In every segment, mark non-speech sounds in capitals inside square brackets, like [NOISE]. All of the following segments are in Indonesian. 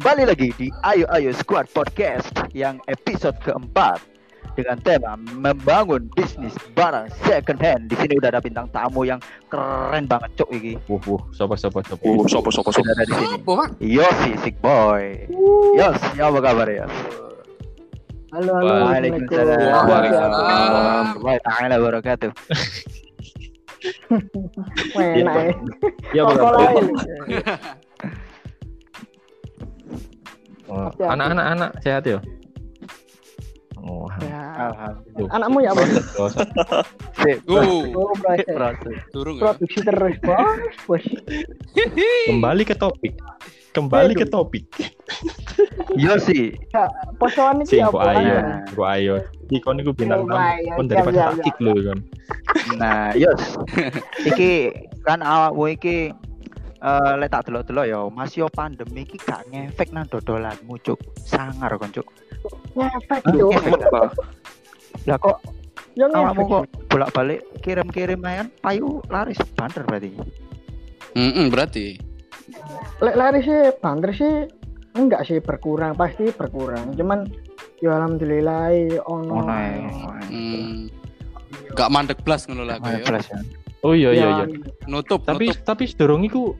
Kembali lagi di Ayo Ayo Squad Podcast yang episode keempat dengan tema membangun bisnis barang second hand. Di sini udah ada bintang tamu yang keren banget cok iki. Wuh, wuh, sopo sopo sopo. Oh, sopo sopo sopo. Sudah ada di sini. Yosi Sick Boy. Yos, ya apa kabar Yos? Halo, halo. Waalaikumsalam. Waalaikumsalam. Warahmatullahi taala wabarakatuh. [LAUGHS] Enak ya. [LAUGHS] Anak-anak anak sehat ya? Oh, Ya. Alhamdulillah. Anakmu ya. Uh, ya? Produksi terus, bos. Bos. Kembali ke topik. Kembali ke topik. Yosi. Ya, posoan iki kok apa? ayo, kok ayo. Ikon iku bintang tamu. ayo, Kon siap, daripada siap, taktik lho kan. Nah, Yos. Iki kan awakmu iki eh lek tak delok-delok ya, masih yo pandemi iki gak ngefek nang dodolanmu, Cuk. Sangar kon, Cuk. Ngefek, ngefek. Lah kok Ya awakmu ngefek. kok bolak-balik kirim-kirim ayan payu laris banter berarti. Mm-mm, berarti. Lek lari sih, banter sih enggak sih berkurang, pasti berkurang. Cuman ya alhamdulillah ono. Ngono ae. Hmm. Gak mandek blas ngono lah ya. Oh iya iya iya. Nutup, Tapi nutup. tapi sedurung iku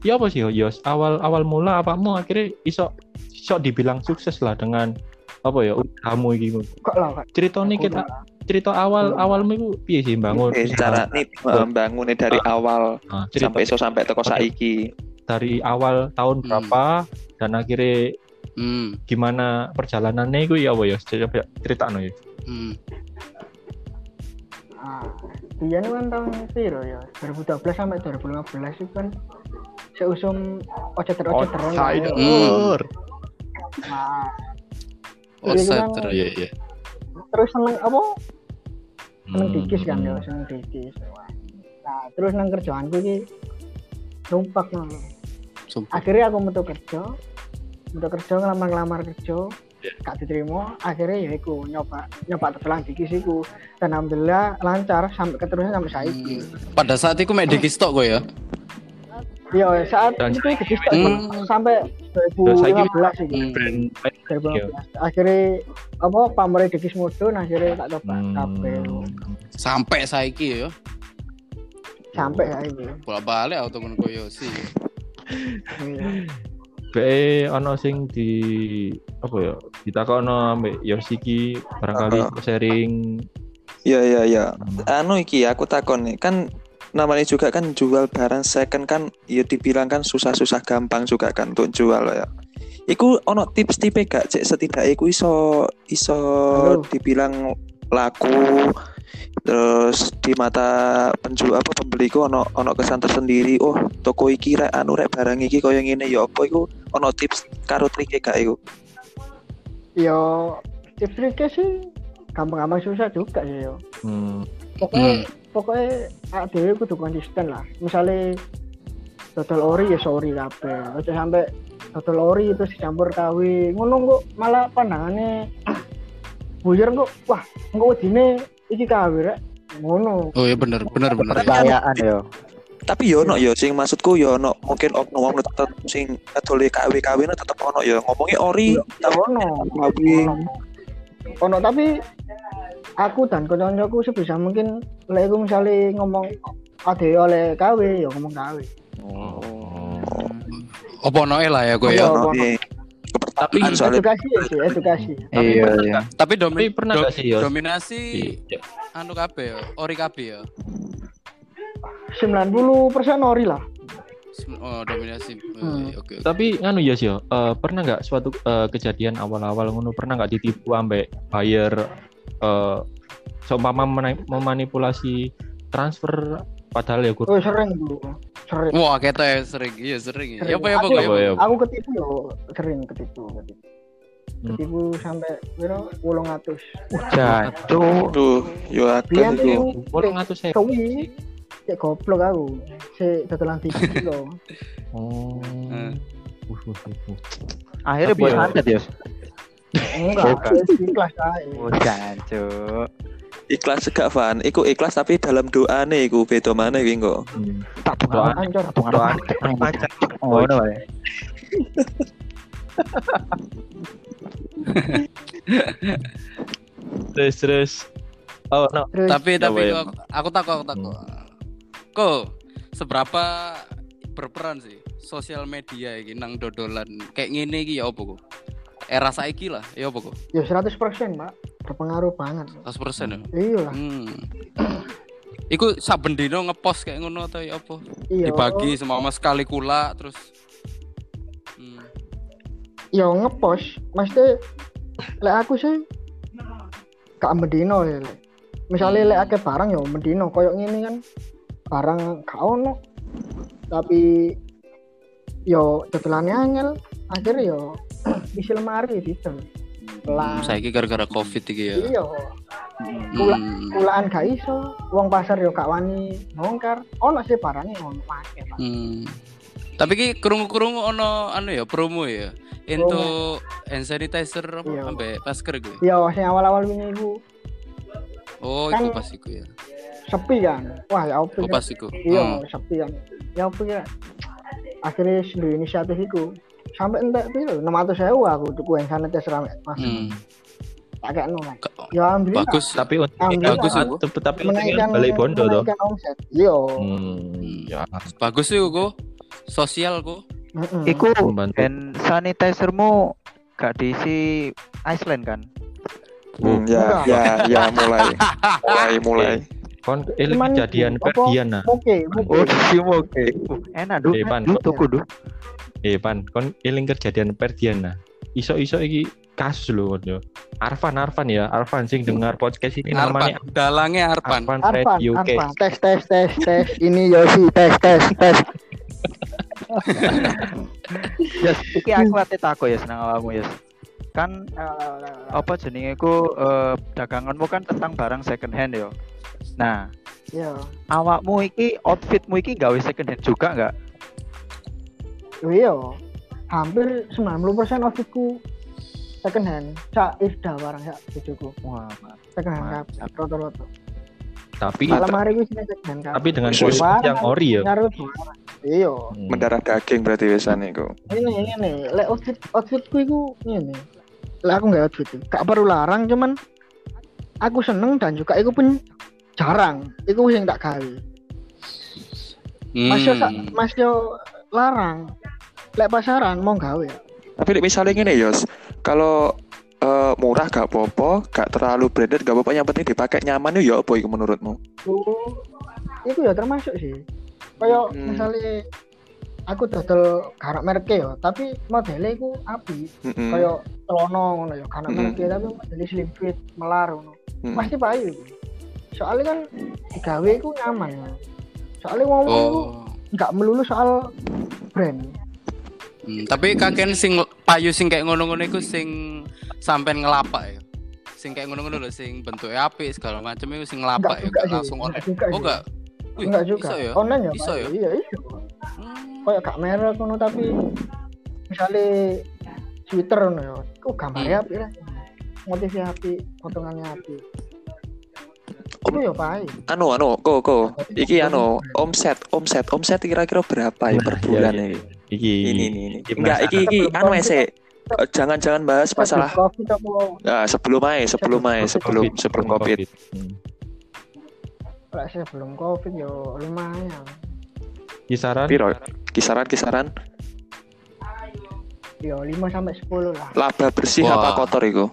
ya apa sih Yos? Awal awal mula apamu akhirnya iso iso dibilang sukses lah dengan apa ya usahamu iki. Kok lah, Kak? Ceritanya kita cerita awal awalmu iku piye sih bangun? Eh, secara nih bangunnya dari awal Nah, cerita sampai so sampai teko saiki. dari awal tahun Hmm. berapa dan akhirnya Hmm. gimana perjalanannya itu ya apa ya coba cerita no ya Hmm. Ah, dia ini kan tahun piro ya? 2012 sampai 2015 itu kan seusum oceter oceter Hmm. Nah, Oh, itu kan setter. iya iya terus seneng apa? Seneng Hmm, dikis kan hmm. ya, seneng dikis. Nah, terus nang kerjaanku iki numpak. Sumpah. Akhirnya aku metu kerja. Metu kerja ngelamar-ngelamar kerja. Gak diterima, akhirnya ya iku nyoba nyoba tetelan dikis iku. Dan alhamdulillah lancar sampai keterusan sampai saiki. Hmm. Pada saat itu mek dikis tok ya. Iya, saat Dan itu dikis tak Hmm. sampai Dan saiki 2015 iki. Hmm. brand 2015. Akhirnya apa pamore dikis mudun akhirnya tak coba Hmm. kabeh. Sampai saiki ya. Sampai saiki. Bolak-balik auto ngono koyo sih. Iya. be ono sing di apa ya ditakono ambek Yoshiki barangkali Uh-uh. sharing Iya iya iya. Hmm. Anu iki aku takon nih kan namanya juga kan jual barang second kan ya dibilang kan susah-susah gampang juga kan untuk jual ya. Iku ono tips tipe gak cek setidaknya iku iso iso Halo. dibilang laku terus di mata penjual apa pembeli ku ono ono kesan tersendiri oh toko iki rek anu rek barang iki koyo ngene ya apa iku ono tips karo trike gak iku Yo tips triknya sih gampang-gampang susah juga sih yo. hmm. Pokoknya Hmm. pokoknya awake dhewe kudu konsisten lah. Misalnya dodol ori ya sorry kabeh. Aja sampai dodol ori terus dicampur kawi. Ngono kok malah pandangannya [CLEARS THROAT] buyar kok wah engko wedine iki kawi rek. Ngono. Oh iya bener bener bener. ya. Kepercayaan yo. Tapi yo ono yo sing maksudku yo ono mungkin oknum wong tetep sing ngedoli KW KW tetep ono yo ngomongnya ori tapi Ono. KW Ono. Tapi aku dan kanca-kancaku sebisa mungkin lek aku misalnya ngomong ade oleh KW ya ngomong KW. Apa noe lah ya Iya. ya. ono nih tapi Edukasi ya sih, edukasi. Tapi Iya pernah iya. Tapi domi Tapi pernah sih, dominasi Iya. anu kabeh ori kabeh ya. 90% ori lah. Oh, dominasi. Hmm. Eh, Oke. oke. tapi nganu ya sih pernah nggak suatu eh, kejadian awal-awal ngono pernah nggak ditipu ambek buyer eh seumpama memanipulasi transfer padahal ya gue Oh sering dulu, sering. Wah, kita ya sering. Iya, sering. Sering. Ya apa ya apa Aku- ya? Aku ketipu yo, sering ketipu, ketipu. Hmm. Ketipu sampai piro 800. Jancuk. tuh yo tuh itu bolong atau saya cek goblok aku. Si dodolan dikit lho. [LAUGHS] oh Hmm. Uh, uh, uh, uh. Akhirnya buat ya- santet Yos. Enggak, kelas ae. Oh ikhlas gak Van iku ikhlas tapi dalam doa nih iku beda mana iki kok Hmm. Tak Doa- Ancur. Tungan doa- Oh, no, ya. [LAUGHS] terus terus oh no Terus tapi tapi ya? aku, aku takut aku takut kok seberapa berperan sih sosial media iki nang dodolan kayak ngene iki ya opo kok era saiki lah ya opo kok ya 100% Pak. Berpengaruh banget. 100% ya Iya lah. hmm. Iku saben dino ngepost kayak ngono atau ya apa? Iya. Dibagi semua sekali kula terus hmm. Ya ngepost. Mesti lek aku sih gak mendino ya. Lek. Misalnya lek akeh barang ya mendino koyo ngene kan barang gak ono. Tapi yo dodolannya angel akhirnya yo [CLEARS THROAT] isi lemari gitu. Lah. Saiki gara-gara Covid iki ya. Iya. Kula- Hmm. Kulaan gak iso, wong pasar yo gak wani bongkar. Ono sih barangnya ono akeh, Pak. Hmm. Tapi ki kerungu-kerungu ono anu ya promo ya. Untuk hand sanitizer apa Iya. masker gue. Iya, sing awal-awal ini iku Oh, Kan- iku pas iku ya. Sepi kan. Wah, ya opo Oh, ya? pas iku. Iya, Hmm. sepi kan. Ya opo ya? Akhirnya sendiri inisiatif iku. Sampai entek piro? 600.000 aku tuku hand sanitizer ambek Mas. Hmm. Tak lah. Ke- Ya alhamdulillah. Bagus. tapi untuk Alhamdulillah. bagus, tapi, tapi, tapi menaikkan balik bondo toh omset. Iya. hmm, ya Bagus sih kok. Sosial kok. Heeh. Iku Membantu. hand sanitizermu gak diisi Iceland kan? Hmm, ya, ya, ya mulai, mulai, mulai. [LAUGHS] kon ini Cuman kejadian perdian nah Oke, Oh, oke. sih oke. Uh, enak duh. Eh, Pan. Tuku duh. eh pan kon eling kejadian perdian nah iso iso iki kasus lho kon yo Arfan Arfan ya Arfan sing dengar podcast ini namanya. Dalangnya Arpan. Arfan Arfan, Radio UK Arfan. Tes, tes, tes, tes. Ini Yosi, tes, tes, tes. [LAUGHS] Yes, iki aku ate tako ya seneng awakmu ya. Kan apa jenenge ku eh, daganganmu kan tentang barang second hand yo. Nah, Iya. awakmu iki outfitmu iki gawe second hand juga nggak? Iya. Hampir 90% outfitku second hand. Cak Isda barang sak bojoku. Wah, Second hand kabeh, roto-roto. tapi lemari ku sini second hand tapi dengan kualitas yang ori ya. Iya. Hmm. Mendarah daging berarti biasanya itu. Ini ini lek outfit outfitku iku ngene. Lek aku nggak outfit, gak perlu larang cuman aku seneng dan juga iku pun jarang. Iku sing tak gawe. Mas yo Hmm. Mas yo larang. Lek pasaran mau gawe. Tapi misalnya gini Yos, kalau eh, murah gak apa-apa, gak terlalu branded gak apa-apa, yang penting dipakai nyaman ya apa itu menurutmu? Oh, itu ya termasuk sih. Kayak Hmm. misalnya aku dodol garap merek ya, tapi modelnya iku api. Mm-mm. Kayak celana ngono ya, garap Hmm. merek tapi modelnya slim fit, melar ngono. Mm. Pasti payu. Soalnya kan digawe iku nyaman. Soalnya wong iku Oh. nggak melulu soal brand. Hmm, tapi kakek sing payu sing kayak ngono-ngono iku sing sampean ngelapak ya. Sing kayak ngono-ngono lho sing bentuknya apik segala macam itu sing ngelapak ya, gak langsung online. juga Oh enggak. Wih, Enggak juga. Iso ya? Online ya, Iso ya? Iya, iso. Hmm. Kayak gak merek ngono tapi misalnya Twitter ngono ya. Iku gambarnya Hmm. apik lah. Motifnya apik, potongannya apik. Itu ya payu. Anu, anu, kok, kok. Iki anu, omset, omset, omset kira-kira berapa ya per Nah, bulan iya, ini? iya. iki Ini, ini, ini. Iki Enggak, iki, iki, anu ese. Eh, Jangan-jangan bahas masalah Nah, sebelum aja, sebelum aja, sebelum sebelum covid. Hmm. Lek sebelum Covid ya lumayan. kisaran Piro? Kisaran kisaran Ya 5 sampai 10 lah. laba bersih Wah. apa kotor itu?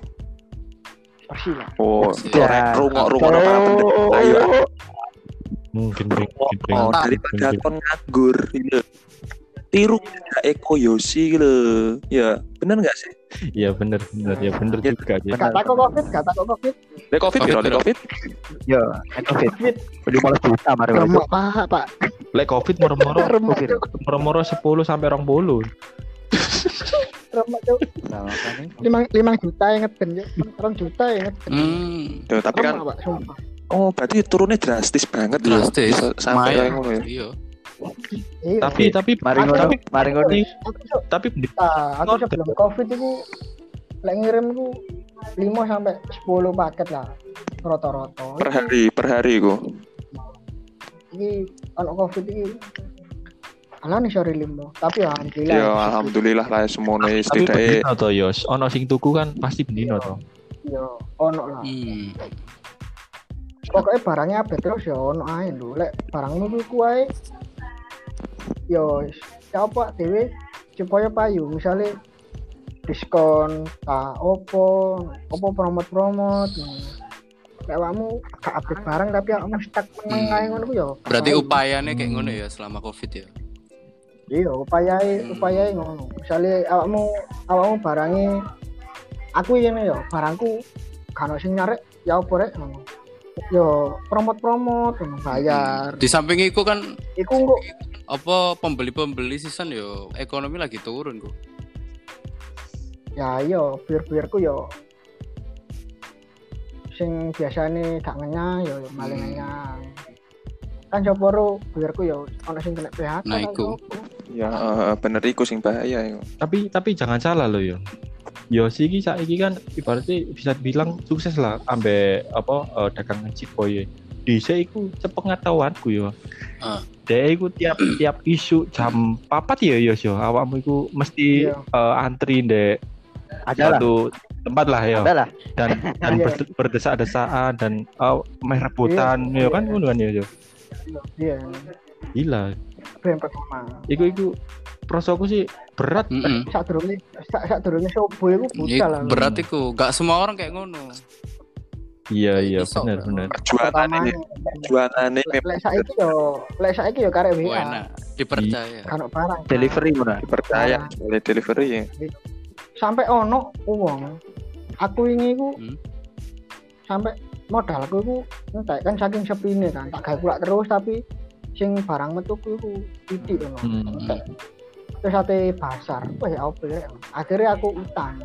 Bersih lah. Oh, korek rungok rungok pendengar. Ayo, mungkin mungkin oh, mungkin, daripada mungkin. kon nganggur gitu. Tiru kayak Eko Yosi gitu. Ya, bener nggak sih? Iya bener bener ya bener Ya, juga ya. Gak takut Covid, gak takut Covid. Lek covid? Lek piro? covid? Yo, Covid. Covid. 15 juta mari. Remuk Pak, Pak. Lek covid moro-moro moro-moro 10 sampai 20 [LAUGHS] remuk Cuk. Nah. Limang, limang juta yang ngeten Cuk. Rong juta yang ngeten. Hmm. Tuh, tapi kan Pak, oh berarti turunnya drastis banget ya. Drastis. Sampai kayak ngono ya. Iya. Iya. tapi tapi Mari ngono, tapi mari ngono. Tapi ah, aku sebelum Covid itu lek ngirim ku 5 sampai 10 paket lah rata-rata. Per hari, per hari ku. Iki ono Covid iki Alah nih sorry limo, tapi ya alhamdulillah. Ya alhamdulillah lah semono Tapi setidaknya bendino to Yos, ono sing tuku kan pasti bendino to. Yo ono lah. Hmm. Pokoknya barangnya apa terus ya ono ae lho. Lek barangmu kuwi kuwi yo ya apa dhewe supaya payu misalnya diskon ta opo opo promot-promot Lek awakmu gak update barang tapi awakmu stuck nang Hmm. ngono ku yo. gak Berarti upayanya kayak ngono ya selama Covid ya. Iya upayae Hmm. upayae ngono misalnya awakmu awakmu barangnya aku ini yo barangku kan sing nyarek ya apa rek ngono yo promot-promot ngono, bayar Di samping itu kan iku kok apa pembeli-pembeli season yo ekonomi lagi turun kok. ya iya bir-birku yo sing biasane gak ngenyang yo yo malah Hmm. ngenyang kan coba birku yo ono sing kena PHK Nah, kan, iku. opo. Ya eh, bener iku sing bahaya iku. Tapi tapi jangan salah lo yo. Yos iki saiki kan ibaratnya bisa bilang sukses lah ambek apa eh, dagangan Cipoy. Dhisik iku sepengetahuanku yo. Ah. Dia iku tiap [CLEARS THROAT] tiap isu jam papat ya Yos yo. Awakmu iku mesti Iya. eh, antri ndek Ada satu tempat lah ya dan [LAUGHS] dan Iya. berde- berdesak-desakan dan uh, meh rebutan ya kan ngono kan ya yo. iya Gila. Ben pertama Iku iku prosoku sih berat. Mm-mm. sak durunge sak sak durunge sobo iku Iku buta lah berat iku, gak semua orang kayak ngono. Iya iya benar benar. Perjuangan ini perjuangan ini lek saiki yo lek saiki yo karek WA enak, dipercaya. kan barang Delivery mana? dipercaya oleh delivery ya. sampai ono uang aku ini ku Hmm. sampai modal aku iku entek kan saking sepine kan tak gawe pula terus tapi sing barang metuku iku titik ngono Hmm. terus ate pasar wah ya apa ya akhirnya aku utang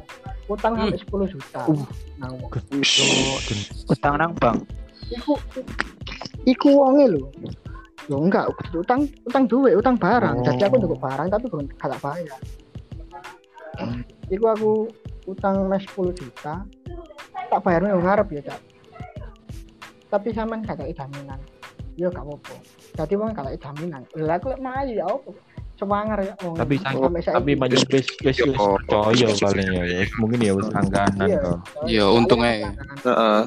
utang Hmm. sampai 10 juta Uh. nah wong. Utang nang bank. iku iku wonge lho Yo enggak, utang utang duit, utang barang. Jadi aku Oh. untuk barang tapi belum gak tak bayar. Iku aku utang mes 10 juta. Tak bayar yang ngarep ya, Cak. Tapi sampean gak kayak jaminan. Yo gak apa-apa. Jadi wong gak kayak jaminan. Lah aku mayu ya apa? Semangar ya wong. Tapi sang- tapi banyak wis Yo, wis percaya paling ya ya. Mungkin ya wis langganan Iya. to. Ya, untung ae. Heeh.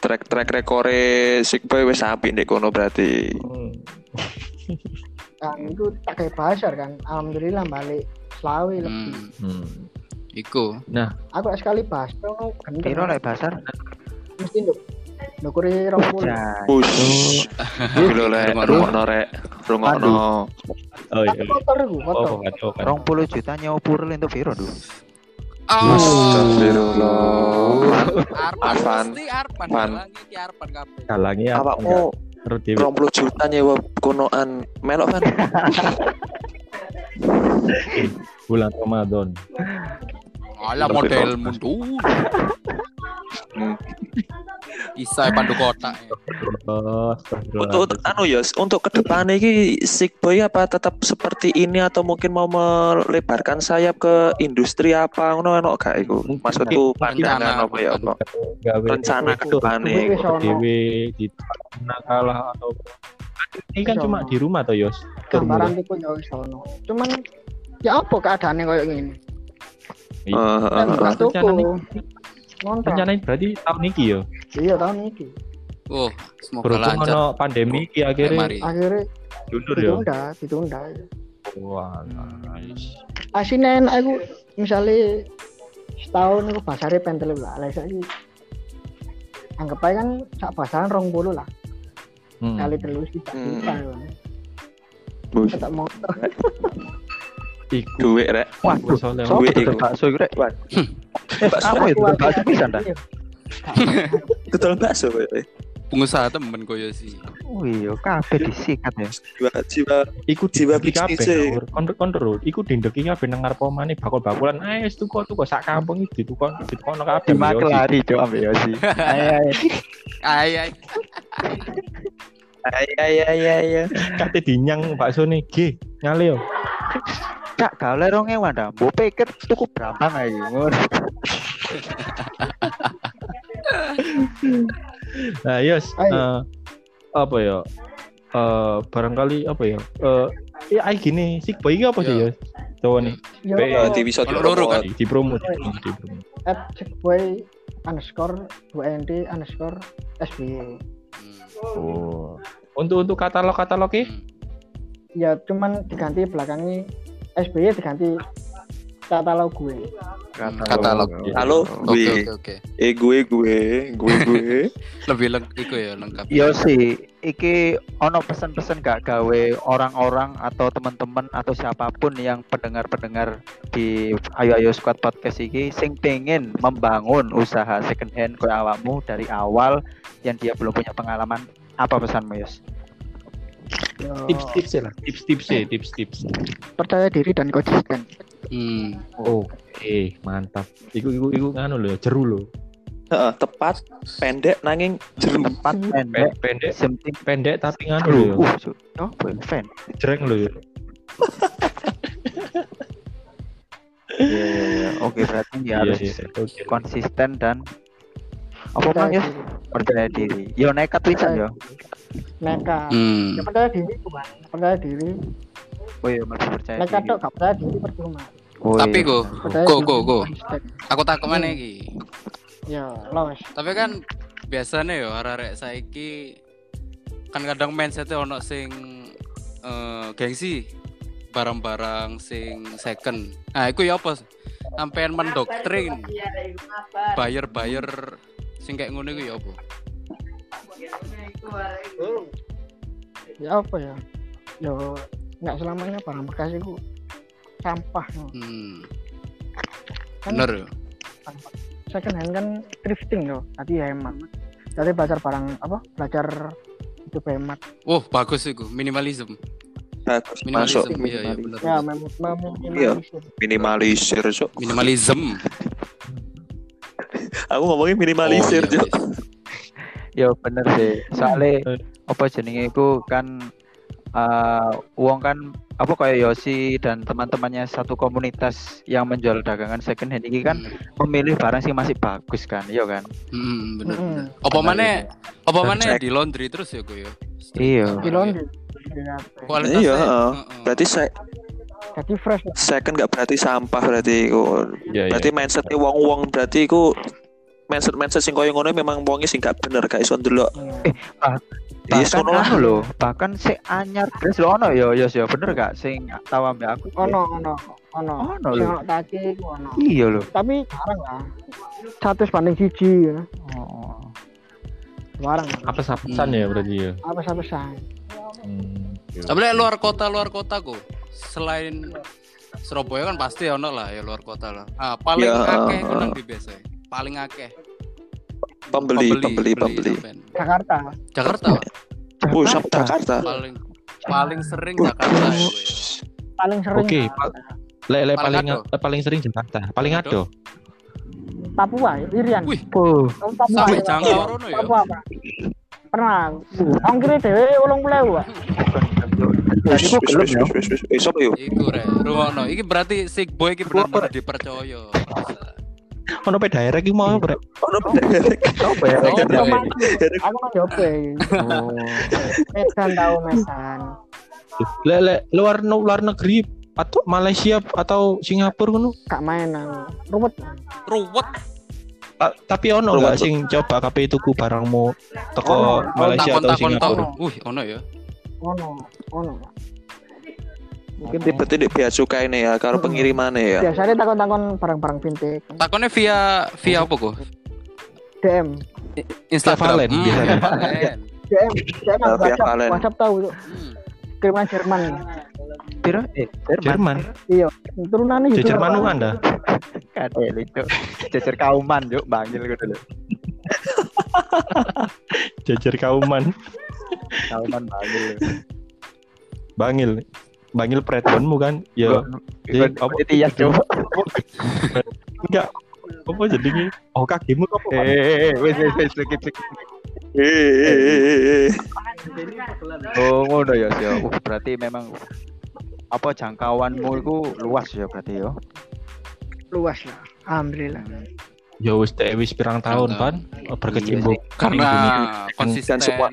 Track track rekore Sigboy wis apik ndek kono berarti. Hmm. [LAUGHS] kan itu tak kayak pasar kan. Alhamdulillah balik selawe lebih. Hmm. Hmm. Iku. Aku lek sekali gendeng. Piro lek pasar? mesti nduk. Ndukuri 20. Jan. Push. Gila lek Rungokno. rek. Rungokno. Oh iya. Tapi kotor iku, Oh, oh. Rong puluh juta nyopur untuk Viro dulu. Oh. Astagfirullah. Arpan Arpan. Arpan. Kabeh. Apa? Dhewe. 20 juta nyewa konoan melok kan? [LAUGHS] bulan Ramadan. Ala model. Hmm. Isai pandu kota. ya. Oh. Untuk untuk anu ya, untuk ke depan ini Sigboy apa tetap seperti ini atau mungkin mau melebarkan sayap ke industri apa ngono ono gak iku? Maksudku pandangan apa ya apa? rencana ke itu, depannya. itu Wis ono. dewe di nakalah atau ini kan cuma di rumah toh Yos. Gambaran mulu. tiku ya wis ono. Cuman ya apa keadaannya kayak gini? Iya. Heeh, buka heeh. toko. rencana berarti tahun ini yo. Iya tahun ini. Oh, semoga Berhubung lancar. ono pandemi iki akhirnya mari. Akhirnya mundur yo. ditunda, ditunda. Wah, nice. Asine enak aku misalnya setahun aku pasarnya pentel lah. Lah saiki anggap aja kan sak pasaran rong puluh lah Hmm. kali telus kita Hmm. Bus. tak mau Iku Duit rek. Wah, soalnya Sopo Duit iku. bakso iku rek? Eh, Bakso ya tutup bakso pisan dah. [LAUGHS] Betul bakso kowe. Pengusaha temen koyo sih. Oh iya, kabeh disikat ya. Jiwa jiwa iku Jiwa bisnis e. Ngawur. Kon kon terus iku dindeki kabeh nang ngarep omane bakul-bakulan. Eh, wis tuku tuku sak kampung iki ditukon ditukono kabeh. Yo. Dimaklari cok ambek Yosi. Ayo ayo. Ay ay. Ay ay ay ay. ay. Kate dinyang bakso nih, G. Nyale yo. Cak gawe rong ewan dah. Mbok pikir tuku brambang ae ngono. [LAUGHS] [LAUGHS] Nah, Ayo. eh, apa ya? Eh barangkali apa ya? Eh iya ai gini sik boy iki apa sih Iya. ya cowok nih Yo, Be- Eh, di bisa loro kan? di, promo di promo, di promo. at checkboy underscore 2nd underscore SBY. Hmm. oh untuk untuk katalog katalognya Hmm. Ya cuman diganti belakangnya SBY diganti katalog gue. Katalog. Halo, Oke gue. oke oke. Eh gue gue gue gue. [LAUGHS] Lebih leng iku ya lengkap. Yo sih, iki ono pesan-pesan gak gawe orang-orang atau teman-teman atau siapa pun yang pendengar-pendengar di Ayo Ayo Squad Podcast iki sing pengen membangun usaha second hand koyo awakmu dari awal yang dia belum punya pengalaman apa pesanmu Yos? Tips-tips lah tips-tips ya tips-tips percaya diri dan konsisten. Hmm. oke mantap iku iku iku nganu lho jeru lho Heeh, tepat, pendek nanging jeru. Tempat Pe- pendek, pendek penting pendek tapi nganu lho. Uh, oh, fan. jreng lho ya. [LAUGHS] Oke, berarti ya harus konsisten dan apa mang diri. Percaya diri. Yo nekat pisan yo. Nekat. Hmm. Ya percaya diri bukan. Percaya diri. Oh iya, masih percaya Nekat diri. tuh gak percaya diri percuma. Oh, Tapi iya. go, Percaya go go. Aku takut mana iki? Ya, los. Tapi kan biasanya ya arek-arek saiki kan kadang mindsetnya ono sing eh, gengsi barang-barang sing second. Nah, itu ya apa? Sampean mendoktrin buyer-buyer sing kayak ngono iku ya apa? Ya apa ya? Yo nggak selamanya barang bekas itu sampah. Hmm. Kan Bener ya? second hand kan thrifting loh. Tadi hemat. Jadi belajar barang apa? Belajar itu hemat. Wah, bagus iku, minimalism. Bagus, Minimalism. masuk Iya, iya. Ya, mem mem- minimalisir. minimalisir, Cok. Minimalism. [LAUGHS] Aku ngomongin minimalisir, Oh, iya, Iya. Yo bener sih. Soalnya [LAUGHS] apa jenenge iku kan eh uang kan apa kayak Yosi dan teman-temannya satu komunitas yang menjual dagangan second hand ini kan Hmm. memilih barang sih masih bagus kan, iya kan? Hmm, bener bener. Apa mana? Apa mana di laundry terus ya gue ya? Iya. Di laundry. Ya, Kualitasnya. Iya, heeh. Berarti se- Jadi fresh. second gak berarti sampah berarti iku. iya iya Berarti mindsetnya wong-wong berarti iku mindset mindset sing koyo ngono memang wonge sing gak bener gak iso ndelok. Ya. Yes, Bahkan lah. anu loh, bahkan si anyar dress lo ono yo Yos yo bener gak sing tahu ambek aku? Ono, ono, ono. Ono lho. iku ono. Iya loh. Tapi jarang lah. Satu banding siji ya. Oh. Jarang. apa sapesan ya berarti ya Apa satu sang. Hmm, Tapi luar kota luar kota kok. Selain Surabaya kan pasti ono lah ya luar kota lah. Ah, paling Ya, akeh uh, ku nang di biasa. Paling akeh. Pembeli, pembeli, pembeli. sampean. Jakarta. Jakarta. Oh, sampai Jakarta. paling paling sering Jakarta ya. ya. Paling sering. Oke, Jakarta. le, le, Paling paling eh, paling sering Jakarta paling Ado. Papua, Irian. Wih, Oh, Oh, Papua. sampai ya. jangkau rono ya. Papua, Pak. Pernah. Ongkir dhewe 80.000, Pak. Jadi Wis. Eh, yo? Iku. Iki berarti si boy iki benar-benar dipercaya. Ono pe daerah ki mau bre Ono penderek. Apa ya? Aku mau jope. Oh. Medan tahu Medan. le, le luar luar negeri atau Malaysia atau Singapura ngono Gak main. Ruwet. Ruwet. Ta- tapi ono nggak sing coba KP tuku barangmu teko Ono. Malaysia atau. Singapura Wih, ono ya. Ono, ono. Mungkin tiba-tiba di bea cukai nih ya, karo pengirimannya ya. Biasanya takon-takon barang-barang vintage. Takonnya via via apa kok? DM. Instagram. Valen, Hmm. [LAUGHS] DM. DM via WhatsApp. WhatsApp tahu tuh. Hmm. Kiriman Jerman. Piro? Eh, Jerman. Jerman Iya. Turunannya gitu. jajar manu anda Kadel itu. Jajar kauman yuk, banggil gue dulu. jajar kauman Kauman banggil. bangil bangil pretonmu kan ya Eh, apa? itu ya coba. [LAUGHS] enggak apa jadi ini oh kakimu apa Eh, eh, eh, wes wes wes skip skip. Eh, eh, eh, eh. Oh, ngono ya, sih. Uh, berarti memang apa jangkauanmu itu luas ya berarti ya. Luas lah. Alhamdulillah. ya wis teh wis pirang tahun pan berkecimpung Karena Dunia. konsisten semua.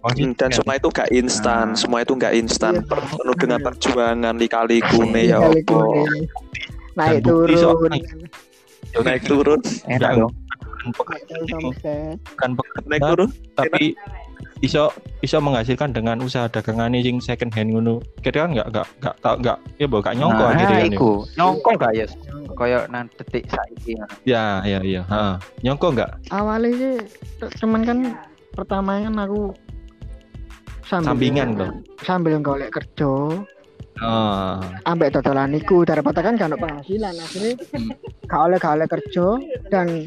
Ya. Hmm, dan semua itu gak instan, Ah. semua itu gak instan. Iya. Penuh dengan perjuangan lika-liku nih ya Kali apa. kuning. naik Dan bukti turun soalnya. Naik turun, Enak dong. bukan pekerjaan, naik turun. tapi iso iso menghasilkan dengan usaha dagangan sing second hand ngono. Kira kan nggak nggak nggak tau nggak ya bo gak nyongko Nah, akhirnya kan. ya. iku. Nyongko gak ya? Kayak nang detik saiki. Ya ya iya, heeh. Nyongko nggak awalnya sih cuman kan pertama kan aku sambil sampingan loh. sambil golek kerja Oh. ambek dodolan iku daripada kan gak penghasilan akhirnya gak oleh gak oleh kerja dan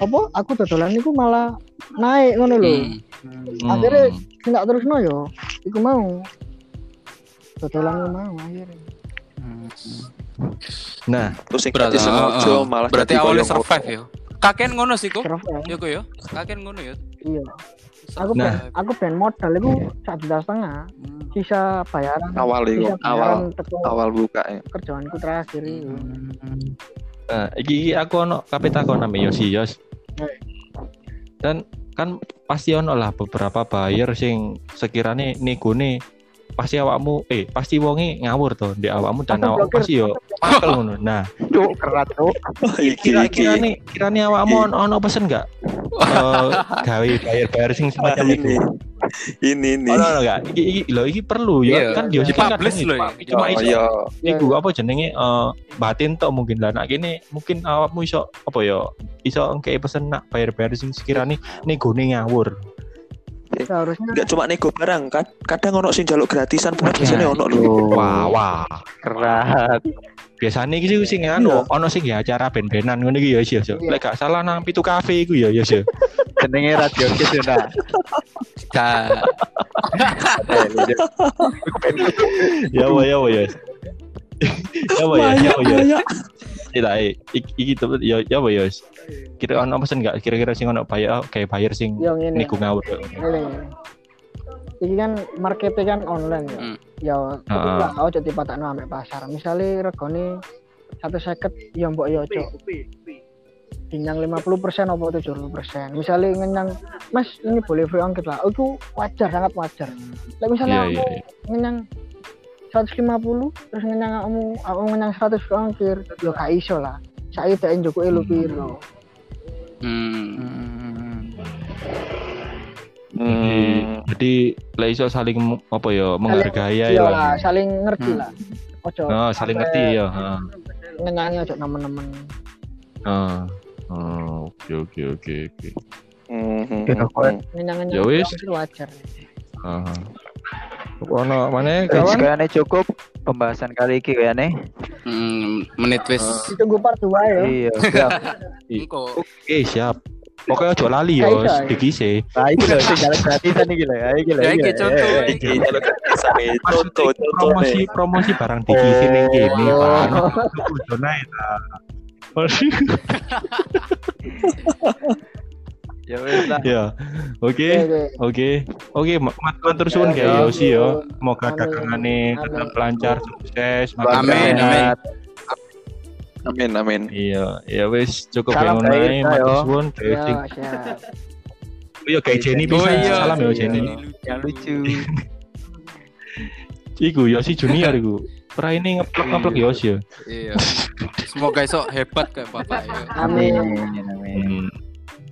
apa aku dodolan iku malah naik ngono lho Hmm. Hmm. akhirnya tidak terus no yo iku mau dodolan mau akhirnya Nah, Terus yang Berarti, gratis sengaja heeh. malah berarti awalnya survive ya. Kakek ngono sih kok. Ya kok. Kakek ngono ya. iya aku Nah. ben, aku ben modal iku satu juta setengah Hmm. sisa bayaran awal itu, awal awal buka ya. kerjaanku terakhir itu Nah, iki, iki aku ono kape takon name Yosi Yos. Dan kan pasti ono lah beberapa buyer sing sekiranya negone pasti awakmu eh pasti wonge ngawur tuh di awakmu dan Atau awak pasti yo pakel ngono. Nah, Cuk, kerat cuk. Iki kira iki. kira nih kira nih awakmu ono, ono pesen nggak? Eh, gawe bayar bayar sing semacam itu. ini. Ini ini. Ono ono nggak? Iki iki lho iki perlu ya Iya. kan Yosi kan Dipublish kadang lho cuma- ya. Oh iso iya. iku apa jenenge eh, batin tok mungkin lah nak kene mungkin awakmu iso apa ya iso engke pesen nak bayar-bayar sing sekiranya negone ngawur. seharusnya Enggak cuma nego barang kan. Kadang ono sing jaluk gratisan pun biasanya Nah, ono lho. Cuk, Wah, wah. kerat. Biasanya iki sih sing anu ono sing ya acara ben-benan ngono iki ya Yos. Iya. Lek gak salah nang pitu kafe iku ya ya. [LAUGHS] Jenenge radio kiss yo nah. Ya wa ya wa Yos. Ya wa ya ya wa Yos. Tidak, eh, iki iki tuh ya ya wa Yos. Kira ono pesen gak kira-kira sing ono bayar kayak bayar sing yo ngene nego ngawur. Ini, ini kan marketnya kan online ya. Hmm. Ya, Ah. itu lah kau jadi patakno ambek pasar. Misalnya regane satu seket, ya mbok ya ojo. Dinyang 50% apa 70%. Misalnya ngenyang, Mas ini boleh free ongkir lah. Itu wajar, sangat wajar. Lah misalnya iya aku iya. ngenyang 150 terus ngenyang kamu aku ngenyang 100 free ongkir ya gak iso lah saya tak njogo elu piro Hmm. Jadi, Hmm. jadi lah iso saling apa ya menghargai ya iya saling ngerti Hmm. lah ojo Oh, saling ngerti ya. heeh. ngenyangi ojo nemen-nemen Ah. Oh, oke oke oke oke. Hmm, hmm, Ya, hmm, hmm. Ya wis. wajar Ah. Ono mana kawan? kayaknya cukup pembahasan kali ini kayaknya. Hmm, menit wis. ditunggu part 2 ya Iya, siap. Oke siap. Pokoknya ojo lali yo, ya. dikise. Nah, iki lho sing jalan gratisan iki lho. Ya iki lho. Ya, iki iki lho. contoh. Eh, Iki jaluk gratisan nih. Contoh, promosi nih. promosi barang dikisi ning kene, Oh. Pak. Ojo nae ta. Ya wis lah. Ya. Oke. Oke, Oke, oke, ma- mat- matur suwun Ya, kayak ya. Yosi yo. Semoga dagangane tetap lancar, sukses, Amin, amin. Amin, amin. Iya, ya wis cukup Salam yang lain. Matur yo. suwun ya kayak siap Iya kayak Jenny Oh, bisa. iya. Salam ya Jenny. Yang lucu. [LAUGHS] Iku Yosi junior iku. Pra ini ngeplok-ngeplok Yosi ya. Iya. Semoga esok hebat kayak bapak ya. amin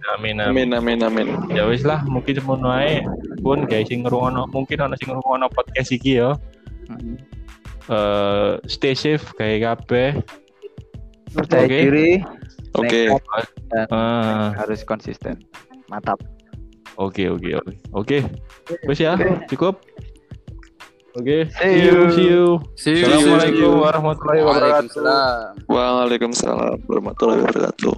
Amin. Amin. Amin amin. Amin. Ya wis lah, mungkin semono ae. Pun guys sing ngrungokno mungkin ana sing ngrungokno podcast iki ya. Hmm. Eh stay safe kayak kabeh. Percaya Oke. diri. Oke. nekat, dan Ah, harus konsisten. Mantap. oke oke oke. Oke. Wis ya, cukup. Oke, See see you, see you. See you. Assalamualaikum warahmatullahi wabarakatuh. Waalaikumsalam warahmatullahi wabarakatuh.